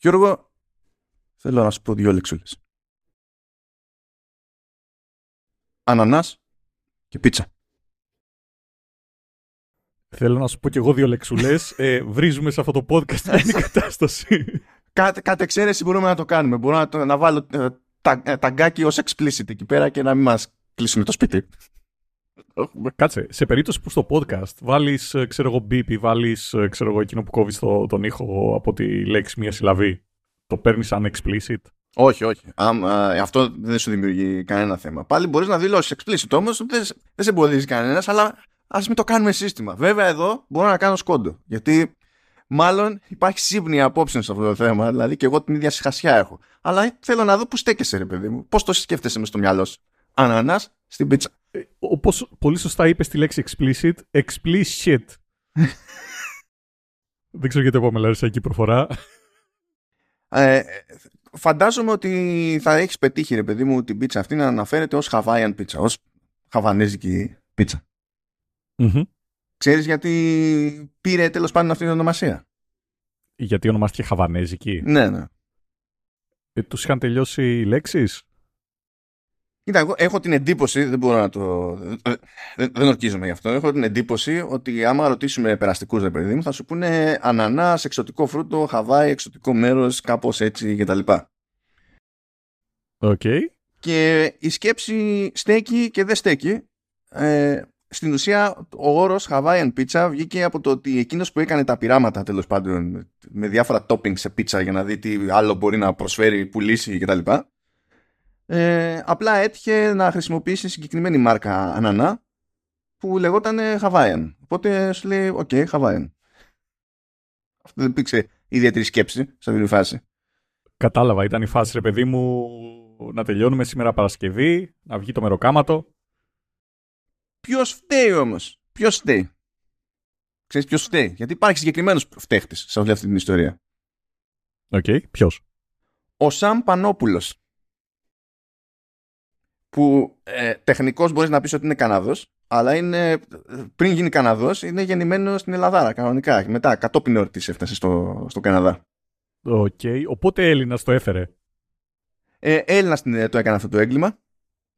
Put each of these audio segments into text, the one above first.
Γιώργο, θέλω να σου πω δύο λεξούλες. Ανανάς και πίτσα. Θέλω να σου πω κι εγώ δύο λεξουλές. ε, βρίζουμε σε αυτό το podcast την κατάσταση. Κάτ, κατ' εξαίρεση μπορούμε να το κάνουμε. Μπορώ να, το, να βάλω ε, τα, ε, ταγκάκι ως explicit εκεί πέρα και να μην μας κλείσουν το σπίτι. Κάτσε, σε περίπτωση που στο podcast βάλεις, ε, ξέρω εγώ, beep ή βάλεις, ε, ξέρω εγώ, εκείνο που κόβεις τον ήχο από τη λέξη μία συλλαβή, το παίρνεις σαν explicit; Όχι, όχι. Α, α, αυτό δεν σου δημιουργεί κανένα θέμα. Πάλι μπορείς να δηλώσεις explicit όμως, δεν, δεν σε εμποδίζει κανένας, αλλά ας μην το κάνουμε σύστημα. Βέβαια, εδώ μπορώ να κάνω σκόντο. Γιατί μάλλον υπάρχει σύμπνοια απόψεων σε αυτό το θέμα. Δηλαδή και εγώ την ίδια συχασιά έχω. Αλλά θέλω να δω πού στέκεσαι, ρε παιδί μου. Πώς το σκέφτεσαι μες στο μυαλό σου. Ανανάς στην πίτσα. Ε, Όπως πολύ σωστά είπες τη λέξη explicit, explicit. δεν ξέρω γιατί είπαμε εκεί προφορά. Ε, φαντάζομαι ότι θα έχεις πετύχει, ρε παιδί μου, την πίτσα αυτή να αναφέρεται ως Hawaiian πίτσα, ως χαβανέζικη πίτσα. Mm-hmm. Ξέρεις γιατί πήρε τέλος πάντων αυτή την ονομασία; Γιατί ονομάστηκε Χαβανέζικη; Ναι, ναι. Ε, τους είχαν τελειώσει οι λέξεις; Κοίτα, εγώ έχω την εντύπωση, δεν μπορώ να το... Δεν, δεν ορκίζομαι γι' αυτό. Έχω την εντύπωση ότι άμα ρωτήσουμε περαστικούς, ρε παιδί μου, θα σου πούνε ανανάς, εξωτικό φρούτο, Χαβάη, εξωτικό μέρος, κάπως έτσι κτλ. OK. Okay. Και η σκέψη στέκει και δεν στέκει. Ε, στην ουσία ο όρος Hawaiian Pizza βγήκε από το ότι εκείνος που έκανε τα πειράματα τέλος πάντων με διάφορα toppings σε πίτσα για να δει τι άλλο μπορεί να προσφέρει, πουλήσει κτλ. Ε, απλά έτυχε να χρησιμοποιήσει συγκεκριμένη μάρκα ανανά που λεγόταν Hawaiian. Οπότε σου λέει, OK, okay, Hawaiian. Αυτό δεν υπήρξε ιδιαίτερη σκέψη σε αυτή τη φάση. Κατάλαβα, ήταν η φάση ρε παιδί μου να τελειώνουμε σήμερα Παρασκευή, να βγει το μεροκάματο Ποιος φταίει όμως; Ποιος φταίει; Ξέρεις ποιος φταίει; Γιατί υπάρχει συγκεκριμένος φταίχτης σε όλη αυτή την ιστορία. OK, okay. ποιος; Ο Σαμ Πανόπουλος. Που ε, τεχνικώς μπορείς να πεις ότι είναι Καναδός, αλλά είναι, πριν γίνει Καναδός είναι γεννημένος στην Ελλαδάρα κανονικά. Μετά, κατόπιν εορτής έφτασε στο, στο Καναδά. OK. Okay. Οπότε Έλληνας το έφερε. Ε, Έλληνας το έκανε αυτό το έγκλημα.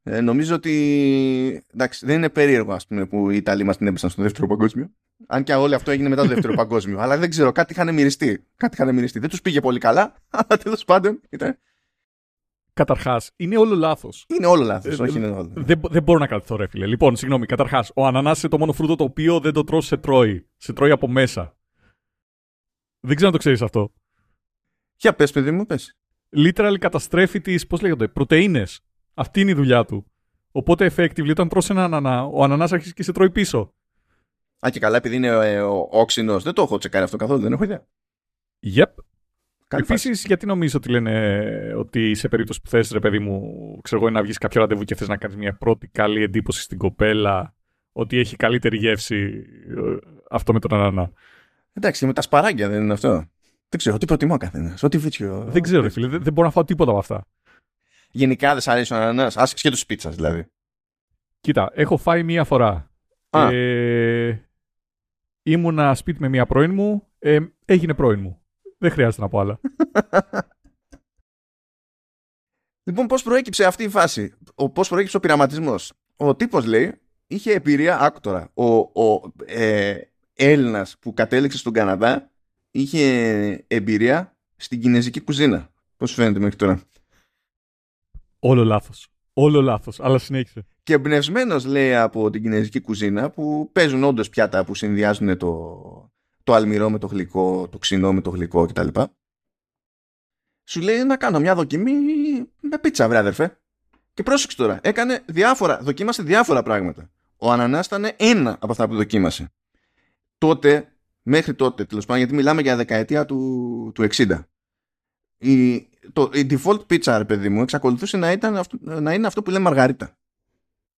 Ε, νομίζω ότι εντάξει, δεν είναι περίεργο ας πούμε, που οι Ιταλοί μας την έπεσαν στο δεύτερο παγκόσμιο. Αν και όλο αυτό έγινε μετά το δεύτερο παγκόσμιο. Αλλά δεν ξέρω, κάτι είχαν μυριστεί. Κάτι είχαν μυριστεί. Δεν τους πήγε πολύ καλά, αλλά τέλος πάντων ήταν. Καταρχάς, είναι όλο λάθος. Είναι όλο λάθος. όχι είναι όλο. Δεν, δεν μπορώ να κρατηθώ, ρε φίλε. Λοιπόν, συγγνώμη, καταρχάς, ο ανανάς είναι το μόνο φρούτο το οποίο δεν το τρώσει σε τρώει. Σε τρώει από μέσα. Δεν ξέρω αν το ξέρεις αυτό. Για πες, παιδί μου, πες. Literally καταστρέφει τις, πώς λέγονται, πρωτενε. Αυτή είναι η δουλειά του. Οπότε, effectively, όταν τρώσει ένα ανανά, ο ανανάς αρχίζει και σε τρώει πίσω. Α, και καλά, επειδή είναι ε, όξινος. Δεν το έχω τσεκάρει αυτό καθόλου, δεν έχω ιδέα. Yep. Επίσης, γιατί νομίζω ότι λένε ότι σε περίπτωση που θες, ρε παιδί μου, ξέρω εγώ, να βγεις κάποιο ραντεβού και θες να κάνεις μια πρώτη καλή εντύπωση στην κοπέλα, ότι έχει καλύτερη γεύση ε, αυτό με τον ανανά. Εντάξει, με τα σπαράγγια δεν είναι αυτό. Δεν ξέρω, τι προτιμώ καθένας. Ό,τι βίτσιο. Δεν ξέρω, ρε φίλε, δεν, δεν μπορώ να φάω τίποτα από αυτά. Γενικά δεν σ' αρέσει ο ανανάς, άσχετο τη πίτσας δηλαδή. Κοίτα, έχω φάει μία φορά. Ε, ήμουνα σπίτι με μία πρώην μου, ε, έγινε πρώην μου. Δεν χρειάζεται να πω άλλα. λοιπόν, πώς προέκυψε αυτή η φάση, πώς προέκυψε ο πειραματισμός; Ο τύπος λέει, είχε εμπειρία, άκου τώρα, ο, ο ε, Έλληνας που κατέληξε στον Καναδά είχε εμπειρία στην κινέζικη κουζίνα. Πώς σου φαίνεται μέχρι τώρα; Όλο λάθος. Όλο λάθος. Αλλά συνέχισε. Και εμπνευσμένο λέει από την κινέζικη κουζίνα που παίζουν όντως πιάτα που συνδυάζουν το, το αλμυρό με το γλυκό, το ξινό με το γλυκό κτλ. Σου λέει να κάνω μια δοκιμή με πίτσα, βρε αδερφέ. Και πρόσεξε τώρα, έκανε διάφορα, δοκίμασε διάφορα πράγματα. Ο ανανάς ήταν ένα από αυτά που δοκίμασε. Τότε, μέχρι τότε, τέλος πάντων, γιατί μιλάμε για δεκαετία του, του 60. Η, το, η default pizza, ρε παιδί μου, εξακολουθούσε να, ήταν αυτό, να είναι αυτό που λέμε μαργαρίτα.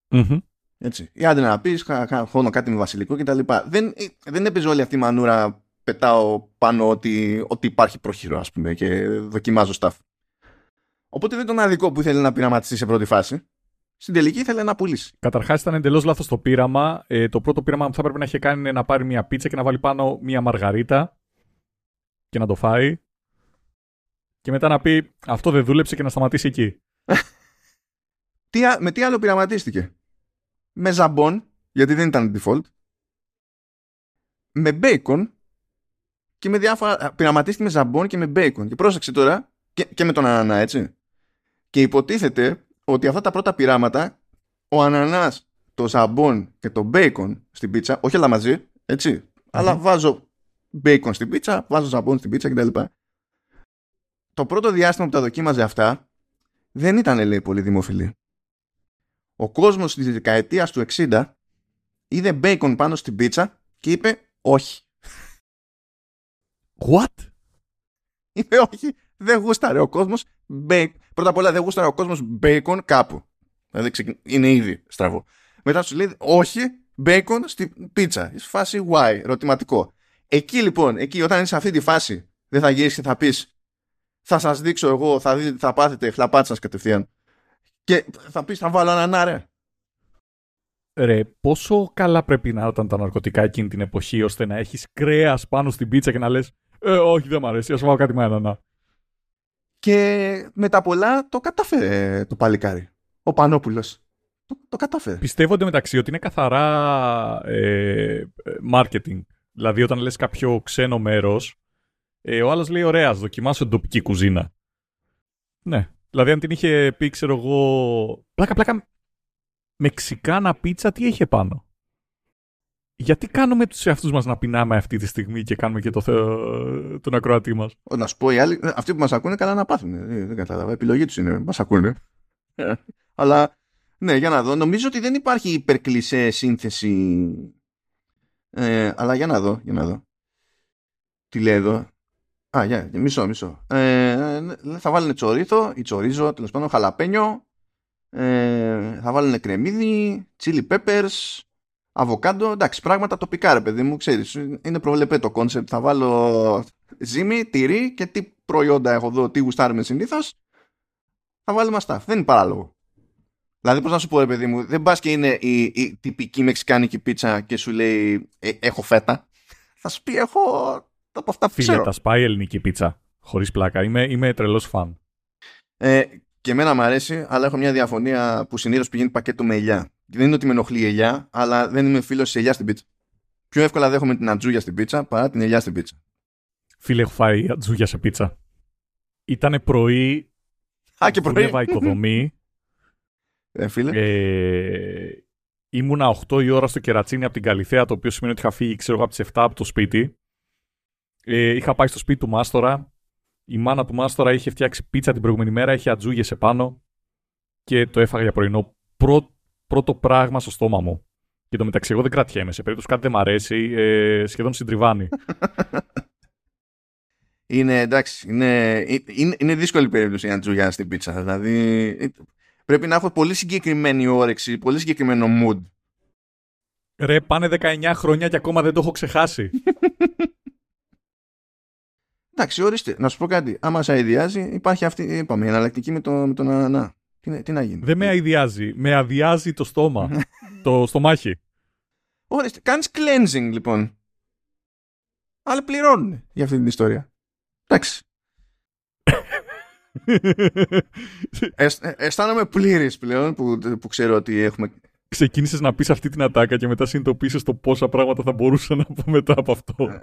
Mm-hmm. Έτσι. Ή άντε να πεις, χώνω κάτι με βασιλικό κτλ. Δεν, δεν έπαιζε όλη αυτή η μανούρα, πετάω πάνω ότι, ότι υπάρχει πρόχειρο, ας πούμε, και δοκιμάζω stuff. Οπότε δεν ήταν αδικό που ήθελε να πειραματιστεί σε πρώτη φάση. Στην τελική ήθελε να πουλήσει. Καταρχάς ήταν εντελώς λάθος το πείραμα. Ε, το πρώτο πείραμα που θα έπρεπε να είχε κάνει είναι να πάρει μια πίτσα και να βάλει πάνω μια μαργαρίτα και να το φάει. Και μετά να πει αυτό δεν δούλεψε και να σταματήσει εκεί. τι, με τι άλλο πειραματίστηκε; Με ζαμπόν, γιατί δεν ήταν default. Με bacon και με διάφορα. Πειραματίστηκε με ζαμπόν και με bacon. Και πρόσεξε τώρα, και, και με τον ανανά, έτσι. Και υποτίθεται ότι αυτά τα πρώτα πειράματα, ο ανανάς, το ζαμπόν και το bacon στην πίτσα, όχι όλα μαζί, αλλά βάζω bacon στην πίτσα, βάζω ζαμπόν στην πίτσα κτλ. Το πρώτο διάστημα που τα δοκίμαζε αυτά δεν ήταν λέει πολύ δημοφιλή. Ο κόσμος της δεκαετίας του 60 είδε bacon πάνω στην πίτσα και είπε όχι. What? Είπε όχι, δεν γούσταρε ο κόσμος bacon. Πρώτα απ' όλα δεν γούσταρε ο κόσμος bacon κάπου. Δηλαδή είναι ήδη στραβό. Μετά σου λέει όχι, bacon στην πίτσα. Είσαι φάση why, ερωτηματικό. Εκεί λοιπόν, εκεί όταν είσαι σε αυτή τη φάση, δεν θα γυρίσεις και θα πεις θα σας δείξω εγώ, θα δείτε, θα πάθετε χλαπάτσας κατευθείαν. Και θα πεις θα βάλω ένα να ρε. Ρε, πόσο καλά πρέπει να ήταν τα ναρκωτικά εκείνη την εποχή ώστε να έχεις κρέας πάνω στην πίτσα και να λες ε, όχι δεν μ' αρέσει, ας βάλω κάτι με ένα Και με τα πολλά το κατάφερε το παλικάρι. Ο Πανόπουλος. Το, το κατάφερε. Πιστεύω μεταξύ ότι είναι καθαρά ε, marketing. Δηλαδή όταν λες κάποιο ξένο μέρος ε, ο άλλος λέει: Ωραία, δοκιμάσω την τοπική κουζίνα. Ναι. Δηλαδή, αν την είχε πει, ξέρω εγώ. Πλάκα, πλάκα. Μεξικάνα πίτσα, τι είχε πάνω. Γιατί κάνουμε τους εαυτούς μας να πεινάμε αυτή τη στιγμή και κάνουμε και το θεο... τον ακροατή μας; Να σου πω, οι άλλοι, αυτοί που μας ακούνε, καλά να πάθουν. Ε, δεν κατάλαβα. Επιλογή τους είναι. Μας ακούνε. Ε, αλλά, ναι, για να δω. Νομίζω ότι δεν υπάρχει υπερκλισέ σύνθεση. Ε, αλλά για να δω, για να δω. Τι λέει εδώ. Α, για, μισό, μισό. Ε, θα βάλουν τσορίθο ή τσορίζο, τέλος πάντων, χαλαπένιο. Ε, θα βάλουν κρεμμύδι, chili peppers, αβοκάντο. Εντάξει, πράγματα τοπικά, ρε παιδί μου, ξέρεις. Είναι προβλεπέ το concept. Θα βάλω ζύμη, τυρί και τι προϊόντα έχω εδώ, τι γουστάρουμε συνήθως. Θα βάλουμε αυτά. Δεν είναι παράλογο. Δηλαδή, πώς να σου πω, ρε παιδί μου, δεν πας και είναι η, η τυπική μεξικάνικη πίτσα και σου λέει ε, Έχω φέτα. Θα σου πει, Έχω από αυτά που Φίλε, τα σπάει ελληνική πίτσα. Χωρίς πλάκα. Είμαι, είμαι τρελός φαν. Ε, και εμένα μου αρέσει, αλλά έχω μια διαφωνία που συνήθως πηγαίνει πακέτο με ελιά. Δεν είναι ότι με ενοχλεί η ελιά, αλλά δεν είμαι φίλος της ελιάς στην πίτσα. Πιο εύκολα δέχομαι την ατζούγια στην πίτσα παρά την ελιά στην πίτσα. Φίλε, έχω φάει ατζούγια σε πίτσα. Ήτανε πρωί. Α, και πρωί. οικοδομή. Ε, φίλε. Ε, ήμουνα 8 η ώρα στο κερατσίνι από την Καλυθέα, το οποίο σημαίνει ότι είχα φύγει, ξέρω εγώ, από τις 7 από το σπίτι. Ε, είχα πάει στο σπίτι του Μάστορα. Η μάνα του Μάστορα είχε φτιάξει πίτσα την προηγούμενη μέρα, είχε ατζούγες επάνω και το έφαγα για πρωινό. πρώτο πράγμα στο στόμα μου. Και το μεταξύ, εγώ δεν κρατιέμαι. Σε περίπτωση κάτι δεν μ' αρέσει, ε, σχεδόν συντριβάνει. Είναι εντάξει, είναι, είναι, είναι δύσκολη περίπτωση η ατζούγια στην πίτσα. Δηλαδή πρέπει να έχω πολύ συγκεκριμένη όρεξη, πολύ συγκεκριμένο mood. Ρε, πάνε 19 χρόνια και ακόμα δεν το έχω ξεχάσει. Εντάξει, ορίστε, να σου πω κάτι. Άμα σε αειδιάζει, υπάρχει αυτή, είπαμε, η εναλλακτική με, το, με τον ανανά. Τι, τι να γίνει. Δεν με αειδιάζει. Με αδειάζει το στόμα. το στομάχι. Ορίστε, κάνεις cleansing λοιπόν. Αλλά πληρώνουν για αυτή την ιστορία. Εντάξει. ε, αισθάνομαι πλήρης πλέον που, που ξέρω ότι έχουμε. Ξεκίνησες να πεις αυτή την ατάκα και μετά συνειδητοποίησες το πόσα πράγματα θα μπορούσα να πω μετά από αυτό.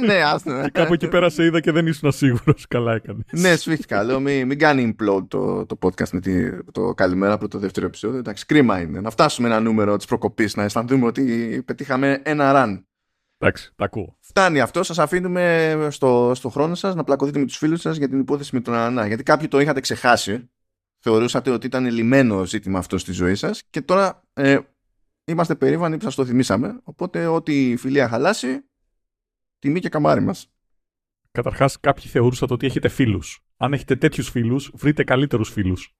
ναι, άστο. Και κάπου εκεί πέρα σε είδα και δεν ήσουν σίγουρο. Καλά έκανες. ναι, σφίχτηκα. Λέω μην, μην κάνει implode το, το podcast με τη, το καλημέρα από το δεύτερο επεισόδιο. Εντάξει, κρίμα είναι. Να φτάσουμε ένα νούμερο της προκοπής, να αισθανθούμε ότι πετύχαμε ένα run. Εντάξει, τα ακούω. Φτάνει αυτό. Σας αφήνουμε στο, στο χρόνο σας να πλακωθείτε με τους φίλους σας για την υπόθεση με τον Ανανά. Γιατί κάποιοι το είχατε ξεχάσει. Θεωρούσατε ότι ήταν λιμένο ζήτημα αυτό στη ζωή σας. Και τώρα ε, είμαστε περήφανοι που σας το θυμήσαμε. Οπότε, ό,τι η φιλία χαλάσει, τιμή και καμάρι μας. Καταρχάς, κάποιοι θεωρούσατε ότι έχετε φίλους. Αν έχετε τέτοιους φίλους, βρείτε καλύτερους φίλους.